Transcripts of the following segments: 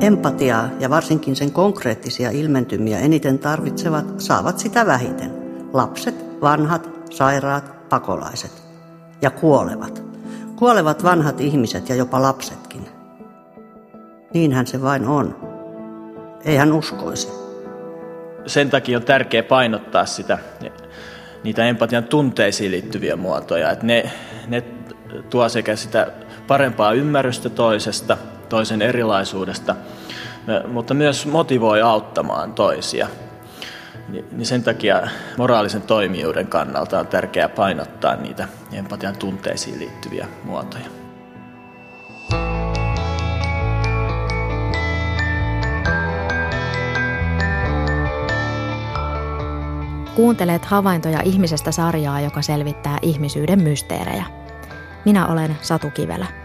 Empatiaa ja varsinkin sen konkreettisia ilmentymiä eniten tarvitsevat saavat sitä vähiten. Lapset, vanhat, sairaat, pakolaiset. Ja kuolevat. Kuolevat vanhat ihmiset ja jopa lapsetkin. Niinhän se vain on. Ei hän uskoisi. Sen takia on tärkeää painottaa sitä, niitä empatian tunteisiin liittyviä muotoja. Että ne, ne tuo sekä sitä parempaa ymmärrystä toisesta, toisen erilaisuudesta, mutta myös motivoi auttamaan toisia. Niin sen takia moraalisen toimijuuden kannalta on tärkeää painottaa niitä empatian tunteisiin liittyviä muotoja. Kuuntelet havaintoja ihmisestä sarjaa, joka selvittää ihmisyyden mysteerejä. Minä olen Satu Kivelä.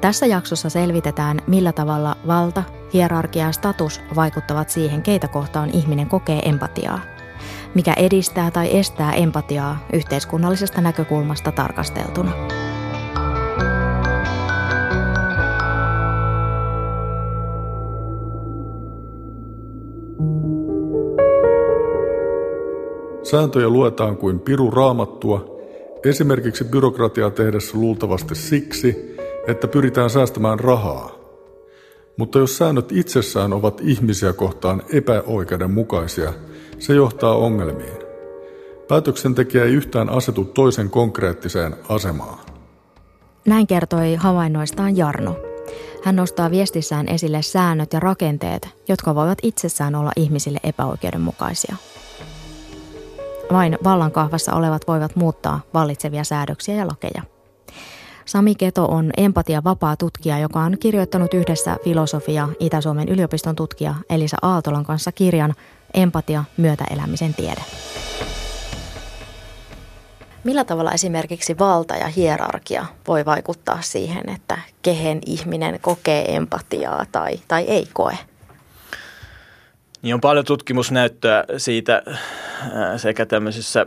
Tässä jaksossa selvitetään, millä tavalla valta, hierarkia ja status vaikuttavat siihen, keitä kohtaan ihminen kokee empatiaa. Mikä edistää tai estää empatiaa yhteiskunnallisesta näkökulmasta tarkasteltuna. Sääntöjä luetaan kuin piru raamattua, esimerkiksi byrokratiaa tehdessä luultavasti siksi, että pyritään säästämään rahaa. Mutta jos säännöt itsessään ovat ihmisiä kohtaan epäoikeudenmukaisia, se johtaa ongelmiin. Päätöksentekijä ei yhtään asetu toisen konkreettiseen asemaan. Näin kertoi havainnoistaan Jarno. Hän nostaa viestissään esille säännöt ja rakenteet, jotka voivat itsessään olla ihmisille epäoikeudenmukaisia. Vain vallankahvassa olevat voivat muuttaa vallitsevia säädöksiä ja lakeja. Sami Keto on empatia vapaa tutkija, joka on kirjoittanut yhdessä filosofia Itä-Suomen yliopiston tutkija Elisa Aaltolan kanssa kirjan Empatia, myötäelämisen tiede. Millä tavalla esimerkiksi valta ja hierarkia voi vaikuttaa siihen, että kehen ihminen kokee empatiaa tai, tai ei koe? Niin on paljon tutkimusnäyttöä siitä sekä tämmöisissä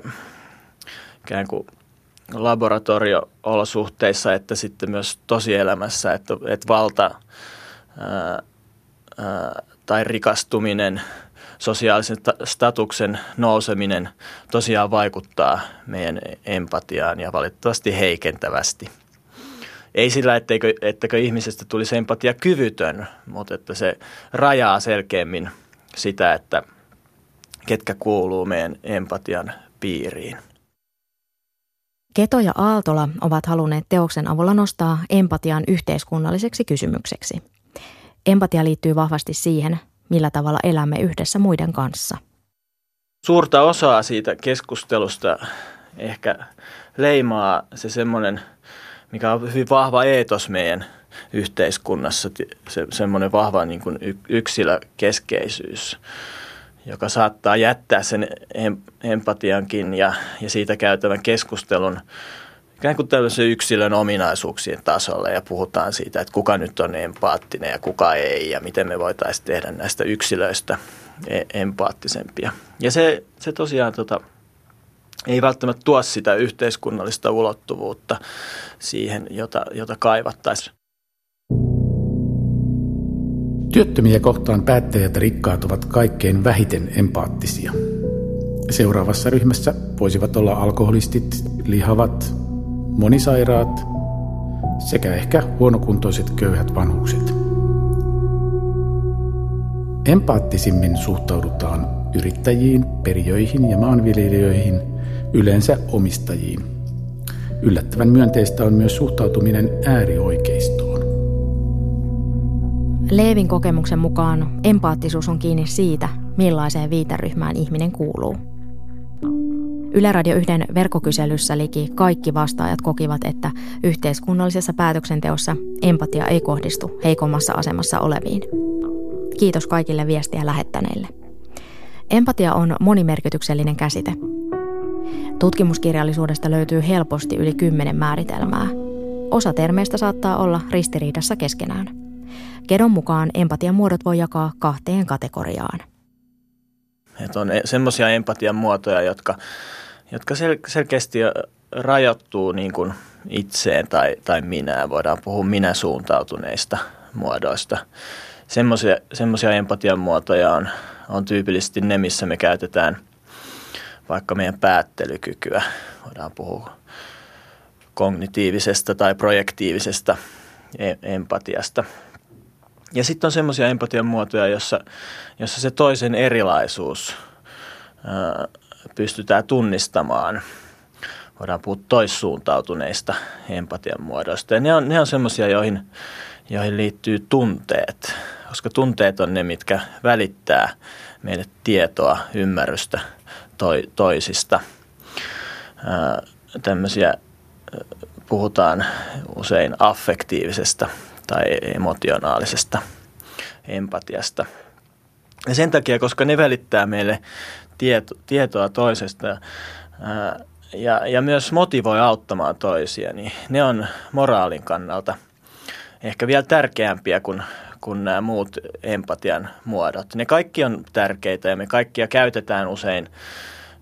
ikään kuin laboratorio-olosuhteissa että sitten myös tosielämässä, että, että valta ää, ää, tai rikastuminen, sosiaalisen statuksen nouseminen tosiaan vaikuttaa meidän empatiaan ja valitettavasti heikentävästi. Ei sillä, etteikö, etteikö ihmisestä tulisi empatia kyvytön, mutta että se rajaa selkeämmin sitä, että ketkä kuuluu meidän empatian piiriin. Keto ja Aaltola ovat halunneet teoksen avulla nostaa empatian yhteiskunnalliseksi kysymykseksi. Empatia liittyy vahvasti siihen, millä tavalla elämme yhdessä muiden kanssa. Suurta osaa siitä keskustelusta ehkä leimaa se semmoinen, mikä on hyvin vahva eetos meidän yhteiskunnassa, se, semmoinen vahva niin kuin yksilökeskeisyys joka saattaa jättää sen empatiankin ja, ja siitä käytävän keskustelun ikään kuin tällaisen yksilön ominaisuuksien tasolle ja puhutaan siitä, että kuka nyt on empaattinen ja kuka ei ja miten me voitaisiin tehdä näistä yksilöistä e-, empaattisempia. Ja se, se tosiaan tota, ei välttämättä tuo sitä yhteiskunnallista ulottuvuutta siihen, jota, jota kaivattaisiin. Työttömiä kohtaan päättäjät rikkaat ovat kaikkein vähiten empaattisia. Seuraavassa ryhmässä voisivat olla alkoholistit, lihavat, monisairaat sekä ehkä huonokuntoiset köyhät vanhukset. Empaattisimmin suhtaudutaan yrittäjiin, perijöihin ja maanviljelijöihin, yleensä omistajiin. Yllättävän myönteistä on myös suhtautuminen äärioikeistoon. Leevin kokemuksen mukaan empaattisuus on kiinni siitä, millaiseen viiteryhmään ihminen kuuluu. Yle Radio 1 verkkokyselyssä liki kaikki vastaajat kokivat, että yhteiskunnallisessa päätöksenteossa empatia ei kohdistu heikommassa asemassa oleviin. Kiitos kaikille viestiä lähettäneille. Empatia on monimerkityksellinen käsite. Tutkimuskirjallisuudesta löytyy helposti yli kymmenen määritelmää. Osa termeistä saattaa olla ristiriidassa keskenään. Kedon mukaan empatian muodot voi jakaa kahteen kategoriaan. Että on semmoisia empatian muotoja, jotka, jotka sel- selkeästi rajoittuu niin kuin itseen tai, tai minään. Voidaan puhua minä suuntautuneista muodoista. semmoisia empatian muotoja on, on tyypillisesti ne, missä me käytetään vaikka meidän päättelykykyä. Voidaan puhua kognitiivisesta tai projektiivisesta e-, empatiasta. Ja sitten on semmoisia empatian muotoja, jossa, jossa se toisen erilaisuus ää, pystytään tunnistamaan. Voidaan puhua toissuuntautuneista empatian muodoista. Ja ne on, ne on semmoisia, joihin, joihin liittyy tunteet, koska tunteet on ne, mitkä välittää meille tietoa, ymmärrystä toi, toisista. Ää, tämmöisiä puhutaan usein affektiivisesta tai emotionaalisesta empatiasta. Ja sen takia, koska ne välittää meille tieto, tietoa toisesta ää, ja, ja myös motivoi auttamaan toisia, niin ne on moraalin kannalta ehkä vielä tärkeämpiä kuin, kuin nämä muut empatian muodot. Ne kaikki on tärkeitä ja me kaikkia käytetään usein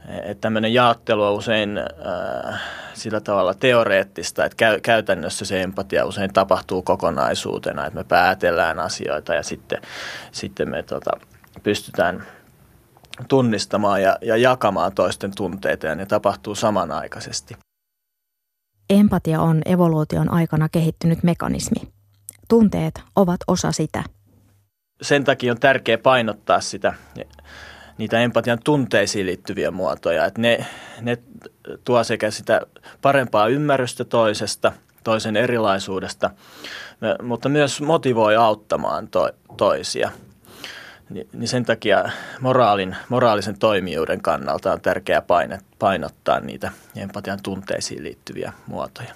että tämmöinen jaottelu on usein äh, sillä tavalla teoreettista, että käy, käytännössä se empatia usein tapahtuu kokonaisuutena, että me päätellään asioita ja sitten, sitten me tota, pystytään tunnistamaan ja, ja jakamaan toisten tunteita ja ne tapahtuu samanaikaisesti. Empatia on evoluution aikana kehittynyt mekanismi. Tunteet ovat osa sitä. Sen takia on tärkeää painottaa sitä niitä empatian tunteisiin liittyviä muotoja. Että ne, ne tuo sekä sitä parempaa ymmärrystä toisesta, toisen erilaisuudesta, mutta myös motivoi auttamaan to, toisia. Ni, niin sen takia moraalin, moraalisen toimijuuden kannalta on tärkeää painottaa niitä empatian tunteisiin liittyviä muotoja.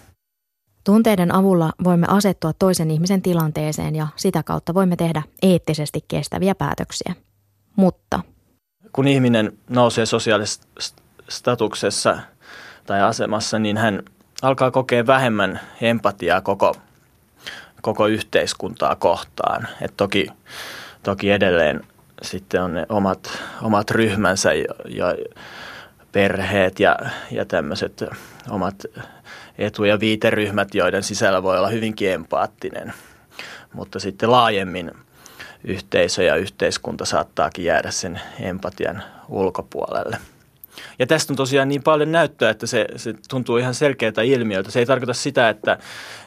Tunteiden avulla voimme asettua toisen ihmisen tilanteeseen ja sitä kautta voimme tehdä eettisesti kestäviä päätöksiä. Mutta kun ihminen nousee sosiaalisessa statuksessa tai asemassa, niin hän alkaa kokea vähemmän empatiaa koko, koko yhteiskuntaa kohtaan. Et toki, toki edelleen sitten on ne omat, omat ryhmänsä ja, ja perheet ja, ja tämmöiset omat etu- ja viiteryhmät, joiden sisällä voi olla hyvinkin empaattinen. Mutta sitten laajemmin – yhteisö ja yhteiskunta saattaakin jäädä sen empatian ulkopuolelle. Ja tästä on tosiaan niin paljon näyttöä, että se, se tuntuu ihan selkeältä ilmiöltä. Se ei tarkoita sitä, että,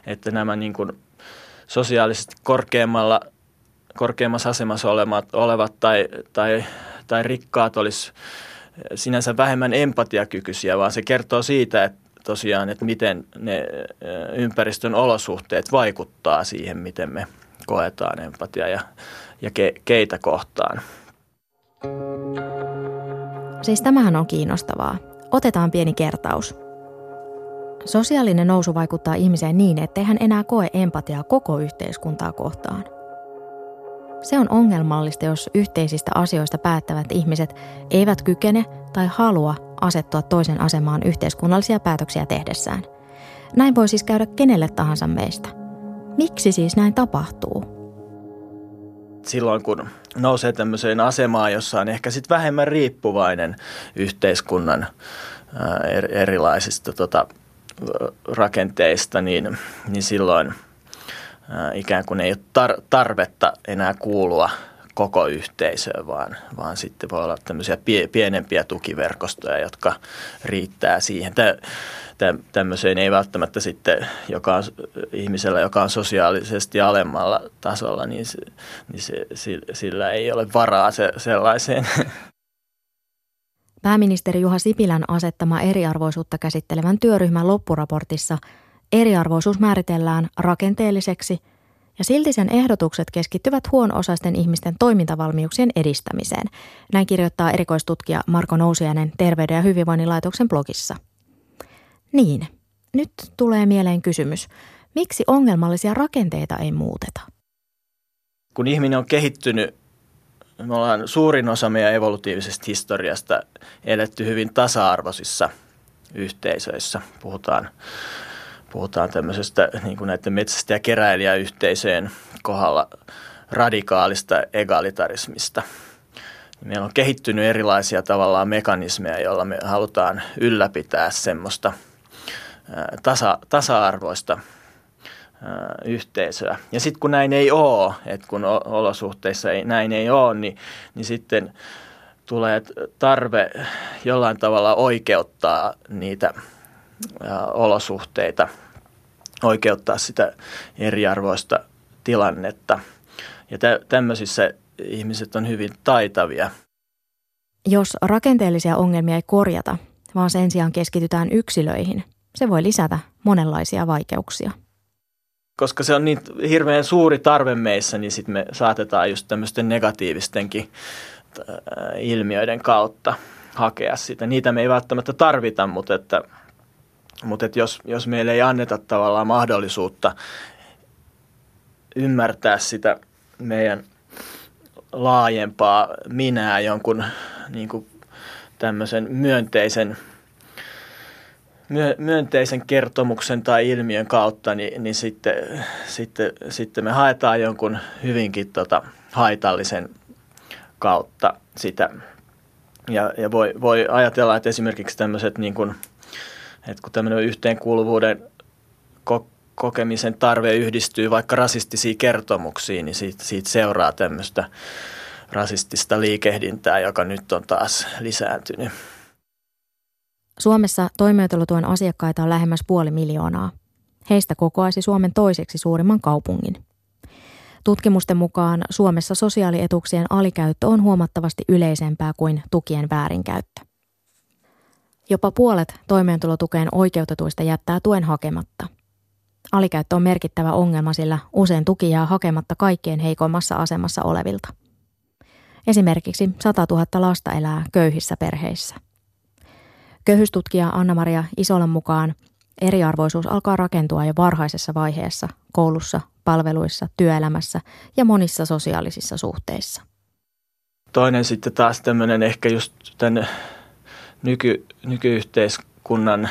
että nämä niin kuin sosiaalisesti korkeammalla, korkeammassa asemassa olevat, olevat tai, tai, tai rikkaat olisi sinänsä vähemmän empatiakykyisiä, vaan se kertoo siitä, että tosiaan, että miten ne ympäristön olosuhteet vaikuttaa siihen, miten me koetaan empatia ja ja ke, keitä kohtaan. Siis tämähän on kiinnostavaa. Otetaan pieni kertaus. Sosiaalinen nousu vaikuttaa ihmiseen niin, ettei hän enää koe empatiaa koko yhteiskuntaa kohtaan. Se on ongelmallista, jos yhteisistä asioista päättävät ihmiset eivät kykene tai halua asettua toisen asemaan yhteiskunnallisia päätöksiä tehdessään. Näin voi siis käydä kenelle tahansa meistä. Miksi siis näin tapahtuu? silloin kun nousee tämmöiseen asemaan, jossa on ehkä sitten vähemmän riippuvainen yhteiskunnan erilaisista tota, rakenteista, niin, niin silloin ikään kuin ei ole tar- tarvetta enää kuulua koko yhteisöön, vaan, vaan sitten voi olla tämmöisiä pie- pienempiä tukiverkostoja, jotka riittää siihen. Tämä, tämmöiseen ei välttämättä sitten joka on, ihmisellä, joka on sosiaalisesti alemmalla tasolla, niin, se, niin se, sillä ei ole varaa se, sellaiseen. Pääministeri Juha Sipilän asettama eriarvoisuutta käsittelevän työryhmän loppuraportissa eriarvoisuus määritellään rakenteelliseksi ja silti sen ehdotukset keskittyvät huono-osaisten ihmisten toimintavalmiuksien edistämiseen. Näin kirjoittaa erikoistutkija Marko Nousiainen Terveyden ja hyvinvoinnin laitoksen blogissa – niin, nyt tulee mieleen kysymys. Miksi ongelmallisia rakenteita ei muuteta? Kun ihminen on kehittynyt, me ollaan suurin osa meidän evolutiivisesta historiasta eletty hyvin tasa-arvoisissa yhteisöissä. Puhutaan, puhutaan tämmöisestä niin kuin näiden metsästä- ja keräilijäyhteisöjen kohdalla radikaalista egalitarismista. Meillä on kehittynyt erilaisia tavallaan mekanismeja, joilla me halutaan ylläpitää semmoista – tasa, tasa-arvoista yhteisöä. Ja sitten kun näin ei ole, että kun olosuhteissa ei, näin ei ole, niin, niin sitten tulee tarve jollain tavalla oikeuttaa niitä olosuhteita, oikeuttaa sitä eriarvoista tilannetta. Ja tä, tämmöisissä ihmiset on hyvin taitavia. Jos rakenteellisia ongelmia ei korjata, vaan sen sijaan keskitytään yksilöihin, se voi lisätä monenlaisia vaikeuksia. Koska se on niin hirveän suuri tarve meissä, niin sitten me saatetaan just tämmöisten negatiivistenkin ilmiöiden kautta hakea sitä. Niitä me ei välttämättä tarvita, mutta, että, mutta jos, jos meille ei anneta tavallaan mahdollisuutta ymmärtää sitä meidän laajempaa minää jonkun niin kuin tämmöisen myönteisen, myönteisen kertomuksen tai ilmiön kautta, niin, niin sitten, sitten, sitten me haetaan jonkun hyvinkin tota, haitallisen kautta sitä. Ja, ja voi, voi ajatella, että esimerkiksi tämmöiset, niin että kun tämmöinen yhteenkuuluvuuden kokemisen tarve yhdistyy vaikka rasistisiin kertomuksiin, niin siitä, siitä seuraa tämmöistä rasistista liikehdintää, joka nyt on taas lisääntynyt. Suomessa toimeentulotuen asiakkaita on lähemmäs puoli miljoonaa. Heistä kokoaisi Suomen toiseksi suurimman kaupungin. Tutkimusten mukaan Suomessa sosiaalietuuksien alikäyttö on huomattavasti yleisempää kuin tukien väärinkäyttö. Jopa puolet toimeentulotukeen oikeutetuista jättää tuen hakematta – Alikäyttö on merkittävä ongelma, sillä usein tuki jää hakematta kaikkein heikoimmassa asemassa olevilta. Esimerkiksi 100 000 lasta elää köyhissä perheissä. Köyhystutkija Anna-Maria Isolan mukaan eriarvoisuus alkaa rakentua jo varhaisessa vaiheessa koulussa, palveluissa, työelämässä ja monissa sosiaalisissa suhteissa. Toinen sitten taas tämmöinen ehkä just tänne nyky, nykyyhteiskunnan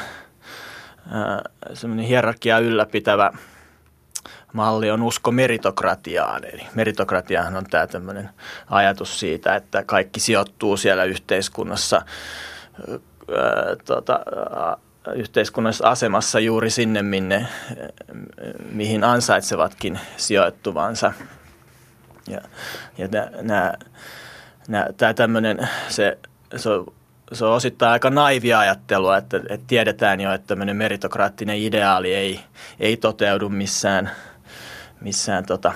semmoinen hierarkia ylläpitävä malli on usko meritokratiaan. Eli meritokratiahan on tämä tämmöinen ajatus siitä, että kaikki sijoittuu siellä yhteiskunnassa, ää, tota, yhteiskunnassa asemassa juuri sinne, minne, mihin ansaitsevatkin sijoittuvansa. Ja, ja tämä tämmöinen, se, se on se on osittain aika naivia ajattelua, että, että tiedetään jo, että tämmöinen meritokraattinen ideaali ei, ei toteudu missään, missään tota,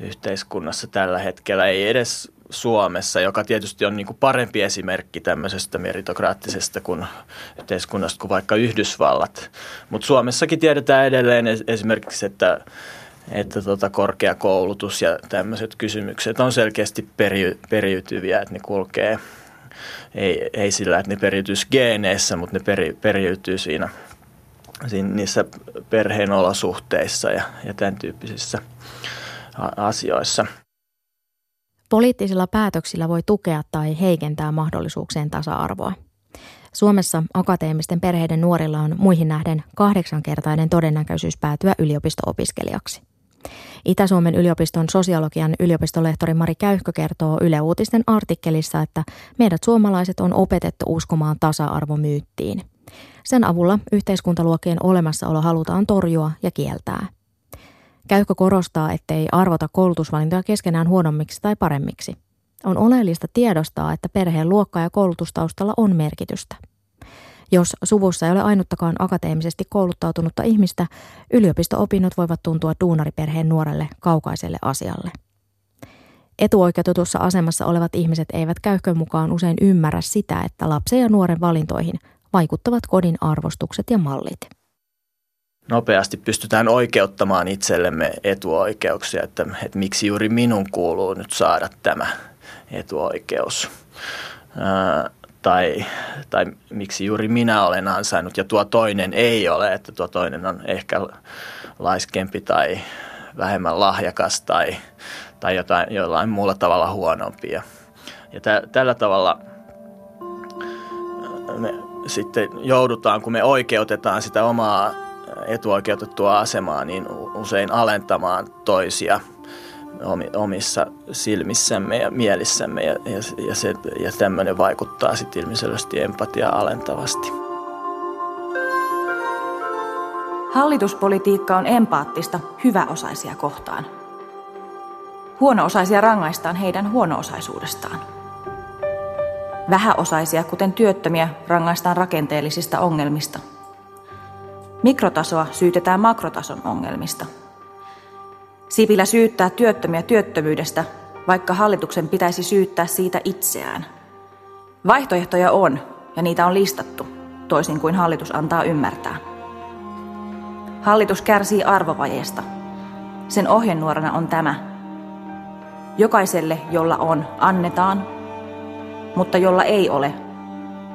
yhteiskunnassa tällä hetkellä, ei edes Suomessa, joka tietysti on niin kuin parempi esimerkki tämmöisestä meritokraattisesta kuin yhteiskunnasta kuin vaikka Yhdysvallat. Mutta Suomessakin tiedetään edelleen esimerkiksi, että, että tota korkeakoulutus ja tämmöiset kysymykset on selkeästi peri, periytyviä, että ne kulkee – ei, ei sillä, että ne periytyisi geeneissä, mutta ne peri, periytyy siinä, siinä niissä perheen olosuhteissa ja, ja tämän tyyppisissä asioissa. Poliittisilla päätöksillä voi tukea tai heikentää mahdollisuuksien tasa-arvoa. Suomessa akateemisten perheiden nuorilla on muihin nähden kahdeksankertainen todennäköisyys päätyä yliopisto-opiskelijaksi. Itä-Suomen yliopiston sosiologian yliopistolehtori Mari Käyhkö kertoo Yle Uutisten artikkelissa, että meidät suomalaiset on opetettu uskomaan tasa-arvomyyttiin. Sen avulla yhteiskuntaluokkien olemassaolo halutaan torjua ja kieltää. Käyhkö korostaa, ettei arvota koulutusvalintoja keskenään huonommiksi tai paremmiksi. On oleellista tiedostaa, että perheen luokka- ja koulutustaustalla on merkitystä. Jos suvussa ei ole ainuttakaan akateemisesti kouluttautunutta ihmistä, yliopisto-opinnot voivat tuntua duunariperheen nuorelle kaukaiselle asialle. Etuoikeutetussa asemassa olevat ihmiset eivät käyhkön mukaan usein ymmärrä sitä, että lapsen ja nuoren valintoihin vaikuttavat kodin arvostukset ja mallit. Nopeasti pystytään oikeuttamaan itsellemme etuoikeuksia, että, että miksi juuri minun kuuluu nyt saada tämä etuoikeus tai, tai miksi juuri minä olen ansainnut ja tuo toinen ei ole, että tuo toinen on ehkä laiskempi tai vähemmän lahjakas tai, tai jotain, jollain muulla tavalla huonompi. Ja, tä, tällä tavalla me sitten joudutaan, kun me oikeutetaan sitä omaa etuoikeutettua asemaa, niin usein alentamaan toisia – omissa silmissämme ja mielissämme ja, ja, ja, se, ja tämmöinen vaikuttaa sitten ilmiselvästi empatiaa alentavasti. Hallituspolitiikka on empaattista hyväosaisia kohtaan. Huono-osaisia rangaistaan heidän huono-osaisuudestaan. Vähäosaisia, kuten työttömiä, rangaistaan rakenteellisista ongelmista. Mikrotasoa syytetään makrotason ongelmista. Sipilä syyttää työttömiä työttömyydestä, vaikka hallituksen pitäisi syyttää siitä itseään. Vaihtoehtoja on, ja niitä on listattu, toisin kuin hallitus antaa ymmärtää. Hallitus kärsii arvovajeesta. Sen ohjenuorana on tämä. Jokaiselle, jolla on, annetaan, mutta jolla ei ole,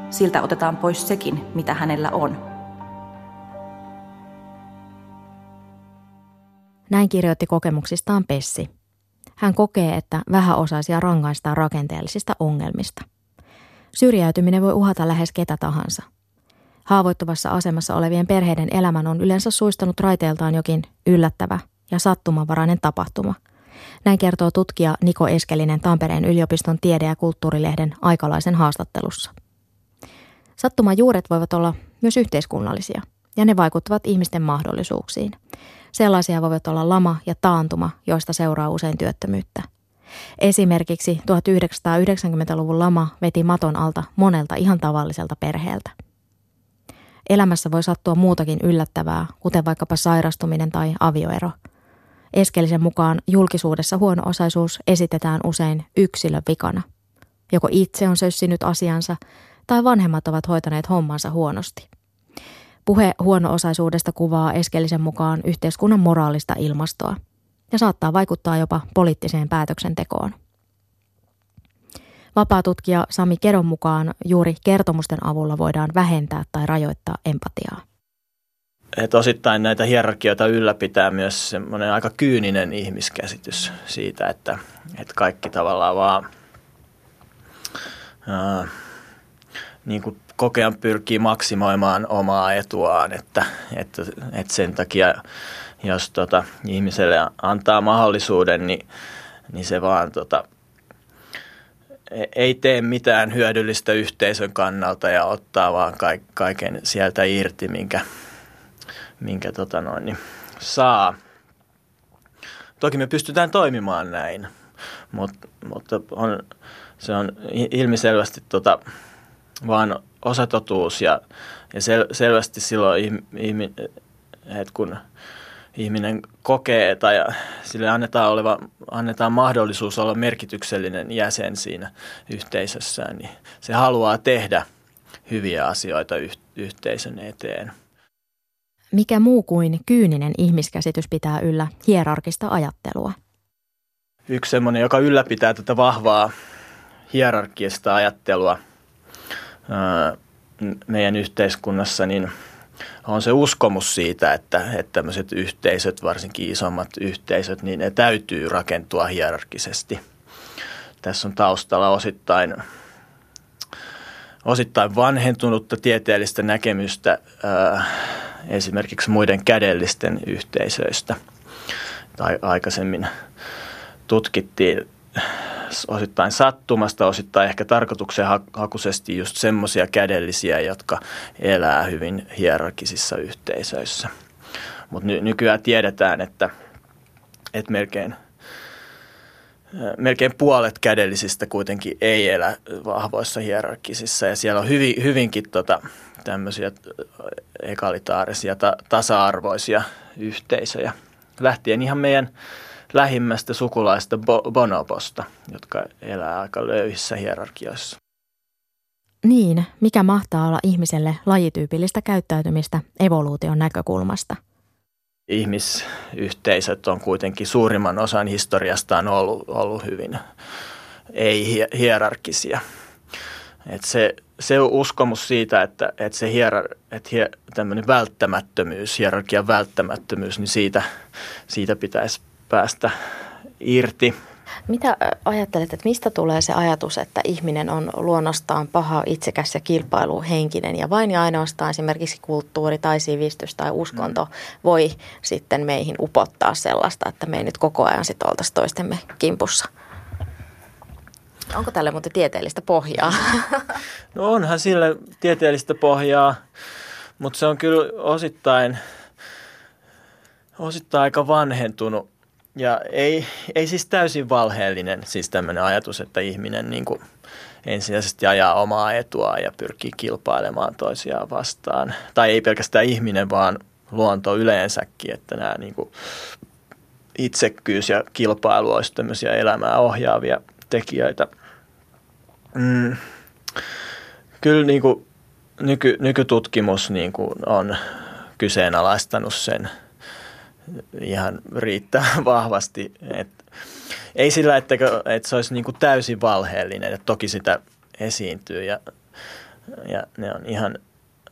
siltä otetaan pois sekin, mitä hänellä on. Näin kirjoitti kokemuksistaan Pessi. Hän kokee, että vähäosaisia rangaistaan rakenteellisista ongelmista. Syrjäytyminen voi uhata lähes ketä tahansa. Haavoittuvassa asemassa olevien perheiden elämän on yleensä suistanut raiteeltaan jokin yllättävä ja sattumanvarainen tapahtuma. Näin kertoo tutkija Niko Eskelinen Tampereen yliopiston tiede- ja kulttuurilehden aikalaisen haastattelussa. Sattuman juuret voivat olla myös yhteiskunnallisia, ja ne vaikuttavat ihmisten mahdollisuuksiin. Sellaisia voivat olla lama ja taantuma, joista seuraa usein työttömyyttä. Esimerkiksi 1990-luvun lama veti maton alta monelta ihan tavalliselta perheeltä. Elämässä voi sattua muutakin yllättävää, kuten vaikkapa sairastuminen tai avioero. Eskelisen mukaan julkisuudessa huono-osaisuus esitetään usein yksilön vikana. Joko itse on sössinyt asiansa tai vanhemmat ovat hoitaneet hommansa huonosti. Puhe huono-osaisuudesta kuvaa Eskelisen mukaan yhteiskunnan moraalista ilmastoa ja saattaa vaikuttaa jopa poliittiseen päätöksentekoon. Vapaatutkija Sami Kedon mukaan juuri kertomusten avulla voidaan vähentää tai rajoittaa empatiaa. Et osittain näitä hierarkioita ylläpitää myös semmoinen aika kyyninen ihmiskäsitys siitä, että, että kaikki tavallaan vaan ää, niin kuin kokea pyrkii maksimoimaan omaa etuaan, että, että, että sen takia jos tota, ihmiselle antaa mahdollisuuden, niin, niin se vaan tota, e, ei tee mitään hyödyllistä yhteisön kannalta ja ottaa vaan kaiken sieltä irti, minkä, minkä tota noin, niin saa. Toki me pystytään toimimaan näin, mutta, mutta on, se on ilmiselvästi tota, vaan osatotuus ja, ja sel, selvästi silloin, ihmi, että kun ihminen kokee tai sille annetaan, oleva, annetaan mahdollisuus olla merkityksellinen jäsen siinä yhteisössään, niin se haluaa tehdä hyviä asioita yhteisön eteen. Mikä muu kuin kyyninen ihmiskäsitys pitää yllä hierarkista ajattelua? Yksi semmoinen, joka ylläpitää tätä vahvaa hierarkista ajattelua meidän yhteiskunnassa, niin on se uskomus siitä, että, että tämmöiset yhteisöt, varsinkin isommat yhteisöt, niin ne täytyy rakentua hierarkisesti. Tässä on taustalla osittain, osittain vanhentunutta tieteellistä näkemystä ää, esimerkiksi muiden kädellisten yhteisöistä. Tai aikaisemmin tutkittiin osittain sattumasta, osittain ehkä tarkoituksenhakuisesti just semmoisia kädellisiä, jotka elää hyvin hierarkisissa yhteisöissä. Mutta ny- nykyään tiedetään, että, että melkein, melkein puolet kädellisistä kuitenkin ei elä vahvoissa hierarkisissa ja siellä on hyvin, hyvinkin tota, tämmöisiä egalitaarisia, ta- tasa-arvoisia yhteisöjä. Lähtien ihan meidän lähimmästä sukulaista bonobosta, jotka elää aika löyhissä hierarkioissa. Niin, mikä mahtaa olla ihmiselle lajityypillistä käyttäytymistä evoluution näkökulmasta? Ihmisyhteisöt on kuitenkin suurimman osan historiastaan ollut, ollut hyvin ei-hierarkisia. Et se, se uskomus siitä, että, että se hierar, että hie, välttämättömyys, hierarkian välttämättömyys, niin siitä, siitä pitäisi päästä irti. Mitä ajattelet, että mistä tulee se ajatus, että ihminen on luonnostaan paha, itsekäs ja kilpailuhenkinen ja vain ja ainoastaan esimerkiksi kulttuuri tai sivistys tai uskonto mm. voi sitten meihin upottaa sellaista, että me ei nyt koko ajan sitten oltaisi toistemme kimpussa? Onko tälle muuten tieteellistä pohjaa? No onhan sille tieteellistä pohjaa, mutta se on kyllä osittain – osittain aika vanhentunut ja ei, ei siis täysin valheellinen siis tämmöinen ajatus, että ihminen niin kuin ensisijaisesti ajaa omaa etua ja pyrkii kilpailemaan toisiaan vastaan. Tai ei pelkästään ihminen, vaan luonto yleensäkin, että nämä niin kuin itsekkyys ja kilpailu olisi tämmöisiä elämää ohjaavia tekijöitä. Mm. Kyllä niin kuin nyky, nykytutkimus niin kuin on kyseenalaistanut sen ihan riittää vahvasti. Et ei sillä, että, että se olisi niin kuin täysin valheellinen, että toki sitä esiintyy ja, ja ne on ihan –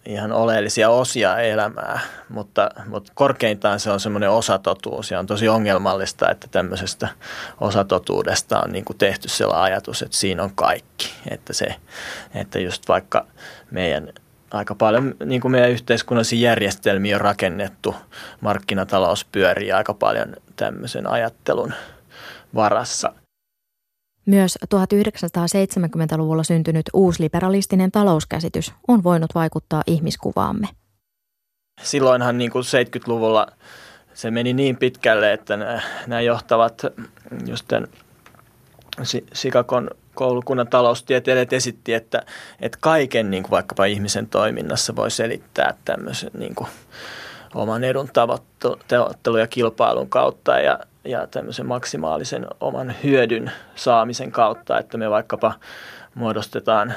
ihan oleellisia osia elämää, mutta, mutta korkeintaan se on semmoinen osatotuus ja on tosi ongelmallista, että tämmöisestä osatotuudesta on niin kuin tehty sellainen ajatus, että siinä on kaikki. Että, se, että just vaikka meidän aika paljon niin kuin meidän yhteiskunnallisia järjestelmiä on rakennettu, markkinatalous pyörii aika paljon tämmöisen ajattelun varassa. Myös 1970-luvulla syntynyt uusliberalistinen talouskäsitys on voinut vaikuttaa ihmiskuvaamme. Silloinhan niin kuin 70-luvulla se meni niin pitkälle, että nämä, nämä johtavat just tämän Sikakon koulukunnan taloustieteilijät esitti, että, että kaiken niin kuin vaikkapa ihmisen toiminnassa voi selittää tämmöisen niin kuin oman edun tavoittelu ja kilpailun kautta. Ja, ja tämmöisen maksimaalisen oman hyödyn saamisen kautta, että me vaikkapa muodostetaan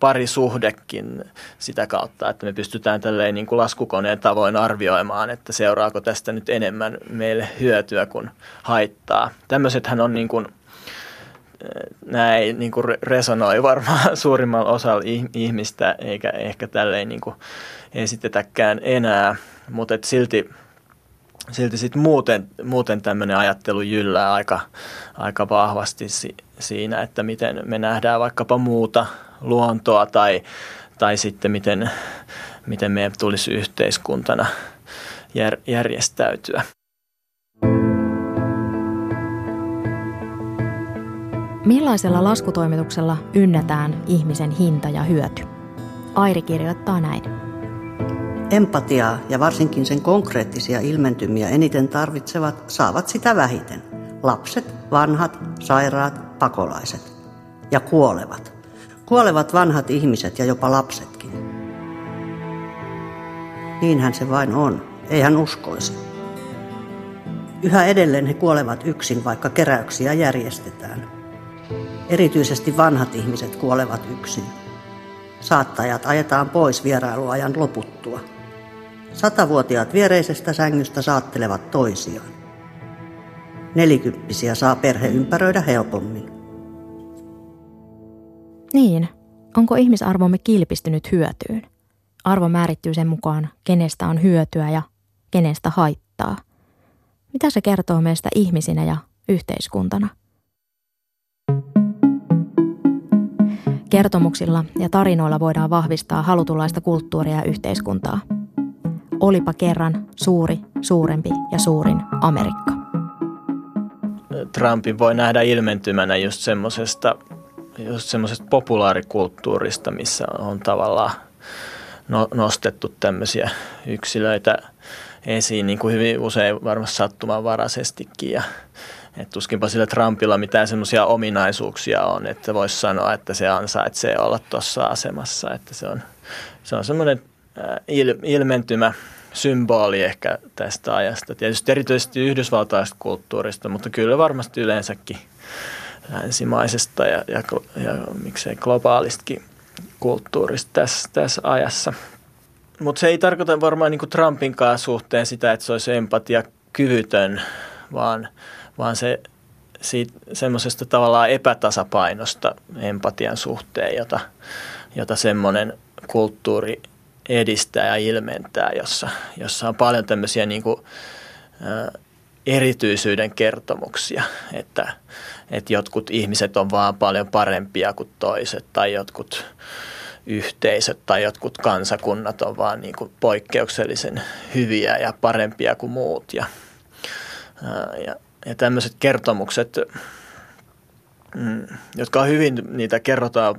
parisuhdekin sitä kautta, että me pystytään tälleen niin kuin laskukoneen tavoin arvioimaan, että seuraako tästä nyt enemmän meille hyötyä kuin haittaa. Tämmöisethän on niin kuin, ei niin kuin resonoi varmaan suurimmalla osalla ihmistä, eikä ehkä tälleen niin kuin esitetäkään enää, mutta silti – silti sitten muuten, muuten tämmöinen ajattelu jyllää aika, aika vahvasti si, siinä, että miten me nähdään vaikkapa muuta luontoa tai, tai sitten miten, miten meidän tulisi yhteiskuntana jär, järjestäytyä. Millaisella laskutoimituksella ynnätään ihmisen hinta ja hyöty? Airi kirjoittaa näin. Empatiaa ja varsinkin sen konkreettisia ilmentymiä eniten tarvitsevat saavat sitä vähiten. Lapset, vanhat, sairaat, pakolaiset. Ja kuolevat. Kuolevat vanhat ihmiset ja jopa lapsetkin. Niinhän se vain on. Ei hän uskoisi. Yhä edelleen he kuolevat yksin, vaikka keräyksiä järjestetään. Erityisesti vanhat ihmiset kuolevat yksin. Saattajat ajetaan pois vierailuajan loputtua. Satavuotiaat viereisestä sängystä saattelevat toisiaan. Nelikymppisiä saa perhe ympäröidä helpommin. Niin, onko ihmisarvomme kilpistynyt hyötyyn? Arvo määrittyy sen mukaan, kenestä on hyötyä ja kenestä haittaa. Mitä se kertoo meistä ihmisinä ja yhteiskuntana? Kertomuksilla ja tarinoilla voidaan vahvistaa halutulaista kulttuuria ja yhteiskuntaa – olipa kerran suuri, suurempi ja suurin Amerikka. Trumpin voi nähdä ilmentymänä just semmoisesta just semmoisesta populaarikulttuurista, missä on tavallaan no, nostettu tämmöisiä yksilöitä esiin niin kuin hyvin usein varmasti sattumanvaraisestikin ja et tuskinpa sillä Trumpilla mitään semmoisia ominaisuuksia on, että voisi sanoa, että se ansaitsee olla tuossa asemassa, että se on, se on semmoinen il, ilmentymä symboli ehkä tästä ajasta. Tietysti erityisesti yhdysvaltaisesta kulttuurista, mutta kyllä varmasti yleensäkin länsimaisesta ja, ja, ja miksei globaalistakin kulttuurista tässä, tässä ajassa. Mutta se ei tarkoita varmaan niin Trumpinkaan suhteen sitä, että se olisi empatiakyvytön, vaan, vaan se siitä, semmoisesta tavallaan epätasapainosta empatian suhteen, jota, jota semmoinen kulttuuri edistää ja ilmentää, jossa, jossa on paljon tämmöisiä niin kuin, ä, erityisyyden kertomuksia, että, että jotkut ihmiset on vaan paljon parempia kuin toiset tai jotkut yhteisöt tai jotkut kansakunnat on vaan niin kuin poikkeuksellisen hyviä ja parempia kuin muut. Ja, ja, ja tämmöiset kertomukset mm, jotka on hyvin, niitä kerrotaan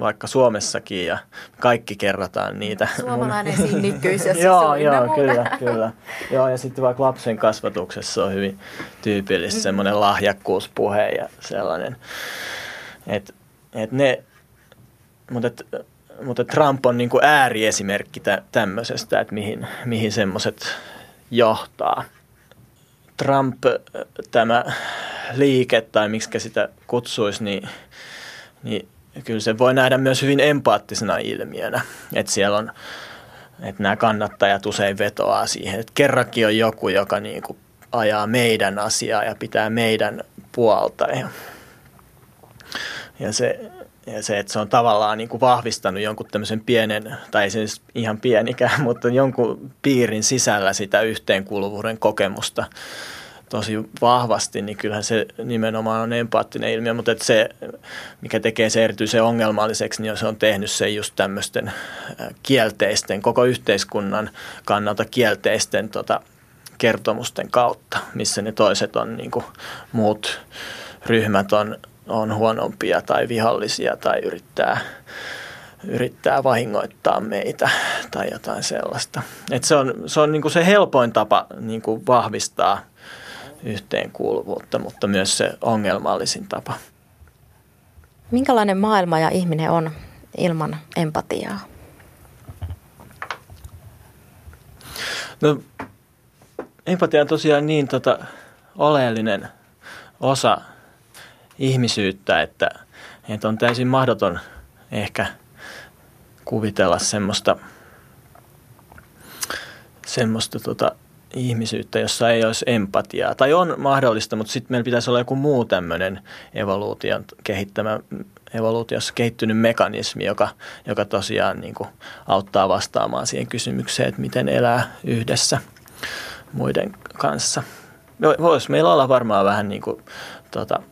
vaikka Suomessakin ja kaikki kerrotaan niitä. Suomalainen sinnikkyys ja Joo, joo, kyllä, kyllä. Joo, ja sitten vaikka lapsen kasvatuksessa on hyvin tyypillistä semmoinen lahjakkuuspuhe ja sellainen. Et, et ne, mutta et, mutta Trump on niin kuin ääriesimerkki tä, tämmöisestä, että mihin, mihin semmoiset johtaa. Trump, tämä liike tai miksi sitä kutsuisi, niin, niin kyllä se voi nähdä myös hyvin empaattisena ilmiönä. Että siellä on, että nämä kannattajat usein vetoaa siihen, että kerrankin on joku, joka niin kuin ajaa meidän asiaa ja pitää meidän puolta. Ja, ja se, ja se, että se on tavallaan niin kuin vahvistanut jonkun tämmöisen pienen, tai ei siis ihan pienikään, mutta jonkun piirin sisällä sitä yhteenkuuluvuuden kokemusta tosi vahvasti, niin kyllähän se nimenomaan on empaattinen ilmiö, mutta että se, mikä tekee se erityisen ongelmalliseksi, niin se on tehnyt se just tämmöisten kielteisten, koko yhteiskunnan kannalta kielteisten tota, kertomusten kautta, missä ne toiset on niin kuin muut ryhmät on, on huonompia tai vihallisia tai yrittää, yrittää vahingoittaa meitä tai jotain sellaista. Et se on, se, on niin kuin se helpoin tapa niin kuin vahvistaa – yhteenkuuluvuutta, mutta myös se ongelmallisin tapa. Minkälainen maailma ja ihminen on ilman empatiaa? No, empatia on tosiaan niin tota, oleellinen osa ihmisyyttä, että, että on täysin mahdoton ehkä kuvitella semmoista, semmoista tota, ihmisyyttä, jossa ei olisi empatiaa. Tai on mahdollista, mutta sitten meillä pitäisi olla joku muu tämmöinen evoluution kehittämä, evoluutiossa kehittynyt mekanismi, joka, joka tosiaan niin kuin auttaa vastaamaan siihen kysymykseen, että miten elää yhdessä muiden kanssa. Voisi meillä olla varmaan vähän niin kuin, tota,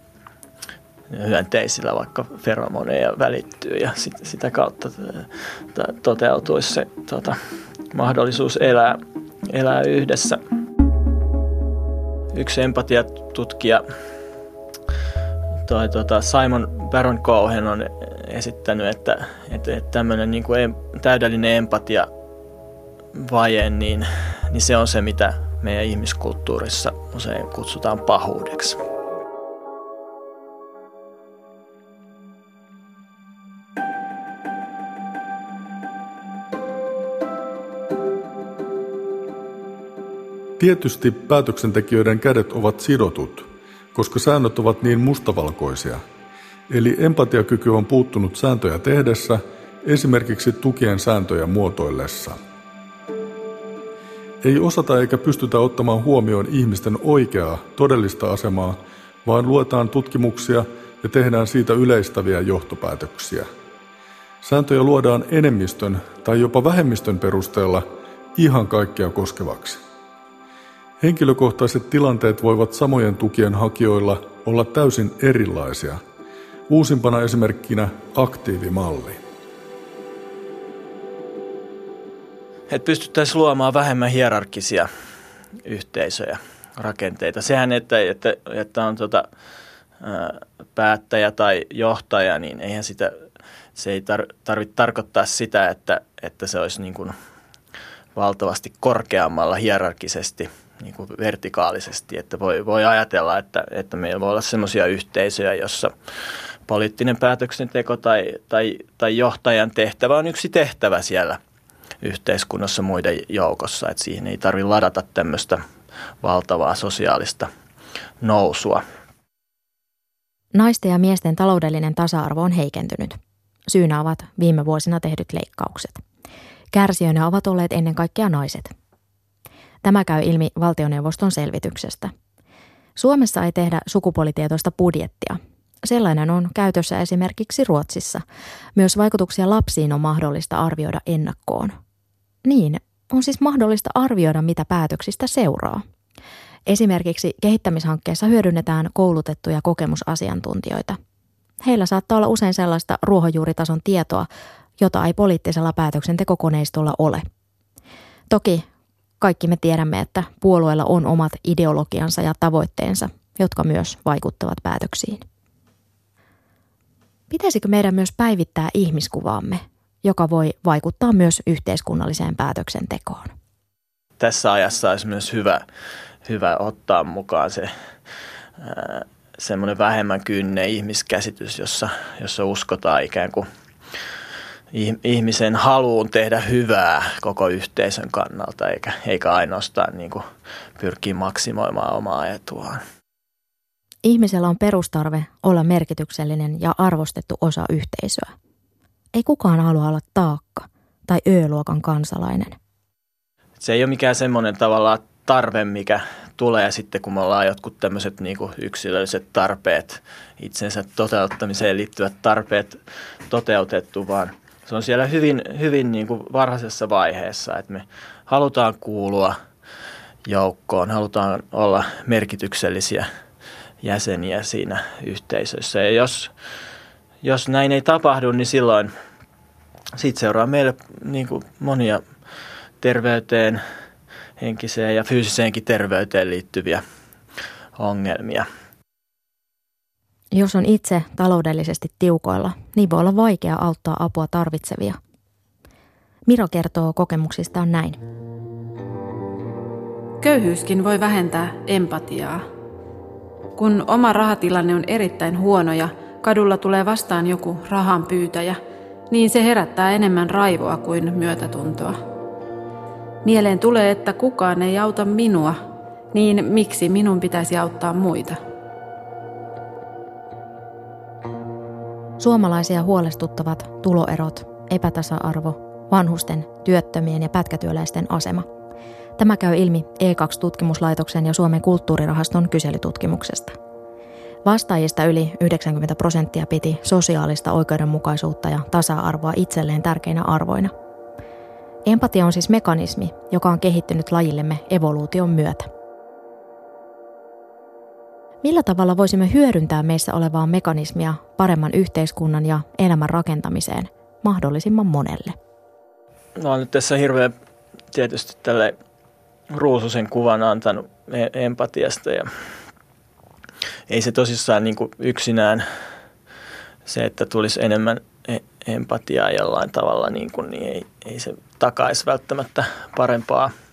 hyönteisillä vaikka feromoneja välittyy ja sit, sitä kautta toteutuisi se tota, mahdollisuus elää elää yhdessä. Yksi empatiatutkija, toi, tota Simon Baron Cohen on esittänyt, että, että, että tämmöinen niin kuin täydellinen empatia vaje, niin, niin se on se, mitä meidän ihmiskulttuurissa usein kutsutaan pahuudeksi. Tietysti päätöksentekijöiden kädet ovat sidotut, koska säännöt ovat niin mustavalkoisia. Eli empatiakyky on puuttunut sääntöjä tehdessä, esimerkiksi tukien sääntöjä muotoillessa. Ei osata eikä pystytä ottamaan huomioon ihmisten oikeaa, todellista asemaa, vaan luetaan tutkimuksia ja tehdään siitä yleistäviä johtopäätöksiä. Sääntöjä luodaan enemmistön tai jopa vähemmistön perusteella ihan kaikkea koskevaksi. Henkilökohtaiset tilanteet voivat samojen tukien hakijoilla olla täysin erilaisia. Uusimpana esimerkkinä aktiivimalli. Että pystyttäisiin luomaan vähemmän hierarkisia yhteisöjä, rakenteita. Sehän, että, että, että on tota, päättäjä tai johtaja, niin eihän sitä, se ei tar, tarvitse tarkoittaa sitä, että, että se olisi niin kuin valtavasti korkeammalla hierarkisesti – niin kuin vertikaalisesti, että voi, voi ajatella, että, että meillä voi olla sellaisia yhteisöjä, jossa poliittinen päätöksenteko tai, tai, tai johtajan tehtävä on yksi tehtävä siellä yhteiskunnassa muiden joukossa, että siihen ei tarvitse ladata tämmöistä valtavaa sosiaalista nousua. Naisten ja miesten taloudellinen tasa-arvo on heikentynyt. Syynä ovat viime vuosina tehdyt leikkaukset. Kärsijöinä ovat olleet ennen kaikkea naiset – Tämä käy ilmi valtioneuvoston selvityksestä. Suomessa ei tehdä sukupuolitietoista budjettia. Sellainen on käytössä esimerkiksi Ruotsissa. Myös vaikutuksia lapsiin on mahdollista arvioida ennakkoon. Niin, on siis mahdollista arvioida, mitä päätöksistä seuraa. Esimerkiksi kehittämishankkeessa hyödynnetään koulutettuja kokemusasiantuntijoita. Heillä saattaa olla usein sellaista ruohonjuuritason tietoa, jota ei poliittisella päätöksentekokoneistolla ole. Toki kaikki me tiedämme, että puolueilla on omat ideologiansa ja tavoitteensa, jotka myös vaikuttavat päätöksiin. Pitäisikö meidän myös päivittää ihmiskuvaamme, joka voi vaikuttaa myös yhteiskunnalliseen päätöksentekoon? Tässä ajassa olisi myös hyvä, hyvä ottaa mukaan se semmoinen vähemmän kynne ihmiskäsitys, jossa, jossa uskotaan ikään kuin ihmisen haluun tehdä hyvää koko yhteisön kannalta, eikä, eikä ainoastaan niin kuin pyrkiä maksimoimaan omaa etuaan. Ihmisellä on perustarve olla merkityksellinen ja arvostettu osa yhteisöä. Ei kukaan halua olla taakka tai ö-luokan kansalainen. Se ei ole mikään semmoinen tavallaan tarve, mikä tulee sitten, kun me ollaan jotkut tämmöiset niin yksilölliset tarpeet, itsensä toteuttamiseen liittyvät tarpeet toteutettu, vaan se on siellä hyvin, hyvin niin kuin varhaisessa vaiheessa, että me halutaan kuulua joukkoon, halutaan olla merkityksellisiä jäseniä siinä yhteisössä. Ja jos, jos näin ei tapahdu, niin silloin siitä seuraa meille niin kuin monia terveyteen, henkiseen ja fyysiseenkin terveyteen liittyviä ongelmia. Jos on itse taloudellisesti tiukoilla, niin voi olla vaikea auttaa apua tarvitsevia. Miro kertoo kokemuksistaan näin. Köyhyyskin voi vähentää empatiaa. Kun oma rahatilanne on erittäin huono ja kadulla tulee vastaan joku rahan pyytäjä, niin se herättää enemmän raivoa kuin myötätuntoa. Mieleen tulee, että kukaan ei auta minua, niin miksi minun pitäisi auttaa muita? Suomalaisia huolestuttavat tuloerot, epätasa-arvo, vanhusten, työttömien ja pätkätyöläisten asema. Tämä käy ilmi E2-tutkimuslaitoksen ja Suomen kulttuurirahaston kyselytutkimuksesta. Vastaajista yli 90 prosenttia piti sosiaalista oikeudenmukaisuutta ja tasa-arvoa itselleen tärkeinä arvoina. Empatia on siis mekanismi, joka on kehittynyt lajillemme evoluution myötä. Millä tavalla voisimme hyödyntää meissä olevaa mekanismia paremman yhteiskunnan ja elämän rakentamiseen mahdollisimman monelle? No nyt tässä hirveän tietysti tälle ruususen kuvan antanut e- empatiasta ja ei se tosissaan niin kuin yksinään se, että tulisi enemmän e- empatiaa jollain tavalla, niin, kuin, niin ei, ei se takaisi välttämättä parempaa –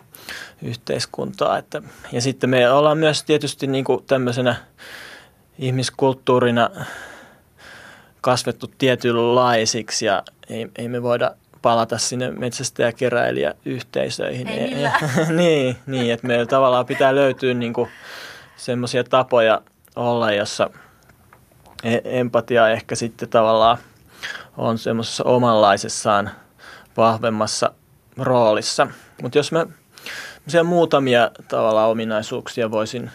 yhteiskuntaa. Että, ja sitten me ollaan myös tietysti niin kuin tämmöisenä ihmiskulttuurina kasvettu tietynlaisiksi ja ei, ei me voida palata sinne metsästäjäkeräilijäyhteisöihin. Ei niin, niin, että meillä tavallaan pitää löytyä niin semmoisia tapoja olla, jossa e- empatia ehkä sitten tavallaan on semmoisessa omanlaisessaan vahvemmassa roolissa. Mutta jos mä muutamia tavalla ominaisuuksia voisin,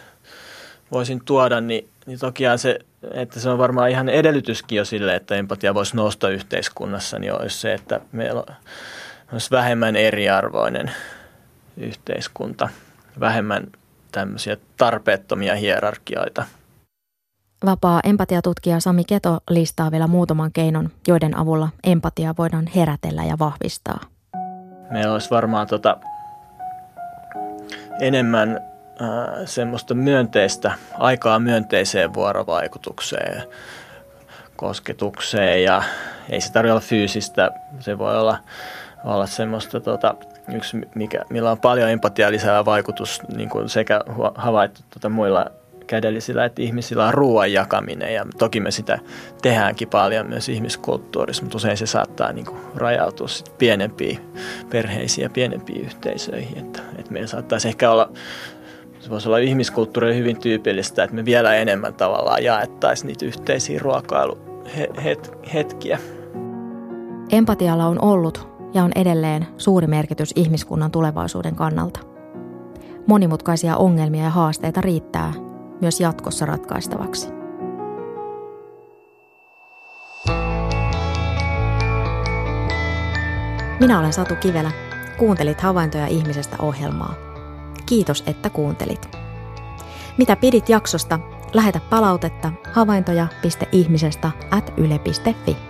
voisin tuoda, niin, niin tokiaan se, että se on varmaan ihan edellytyskin jo sille, että empatia voisi nousta yhteiskunnassa, niin olisi se, että meillä olisi vähemmän eriarvoinen yhteiskunta, vähemmän tämmöisiä tarpeettomia hierarkioita. Vapaa empatiatutkija Sami Keto listaa vielä muutaman keinon, joiden avulla empatia voidaan herätellä ja vahvistaa. Meillä olisi varmaan tota, enemmän äh, semmoista myönteistä, aikaa myönteiseen vuorovaikutukseen, kosketukseen ja ei se tarvitse olla fyysistä, se voi olla, olla semmoista tota, yksi, mikä, millä on paljon empatiaa lisäävä vaikutus niin kuin sekä havaittu tota, muilla kädellisillä että ihmisillä on ruoan jakaminen ja toki me sitä tehdäänkin paljon myös ihmiskulttuurissa, mutta usein se saattaa niin kuin rajautua sit pienempiin perheisiin ja pienempiin yhteisöihin, että, että meillä saattaisi ehkä olla se voisi olla ihmiskulttuurille hyvin tyypillistä, että me vielä enemmän tavallaan jaettaisiin niitä yhteisiä ruokailuhetkiä. Empatialla on ollut ja on edelleen suuri merkitys ihmiskunnan tulevaisuuden kannalta. Monimutkaisia ongelmia ja haasteita riittää myös jatkossa ratkaistavaksi. Minä olen Satu Kivelä. Kuuntelit Havaintoja ihmisestä ohjelmaa. Kiitos, että kuuntelit. Mitä pidit jaksosta? Lähetä palautetta havaintoja.ihmisestä at yle.fi.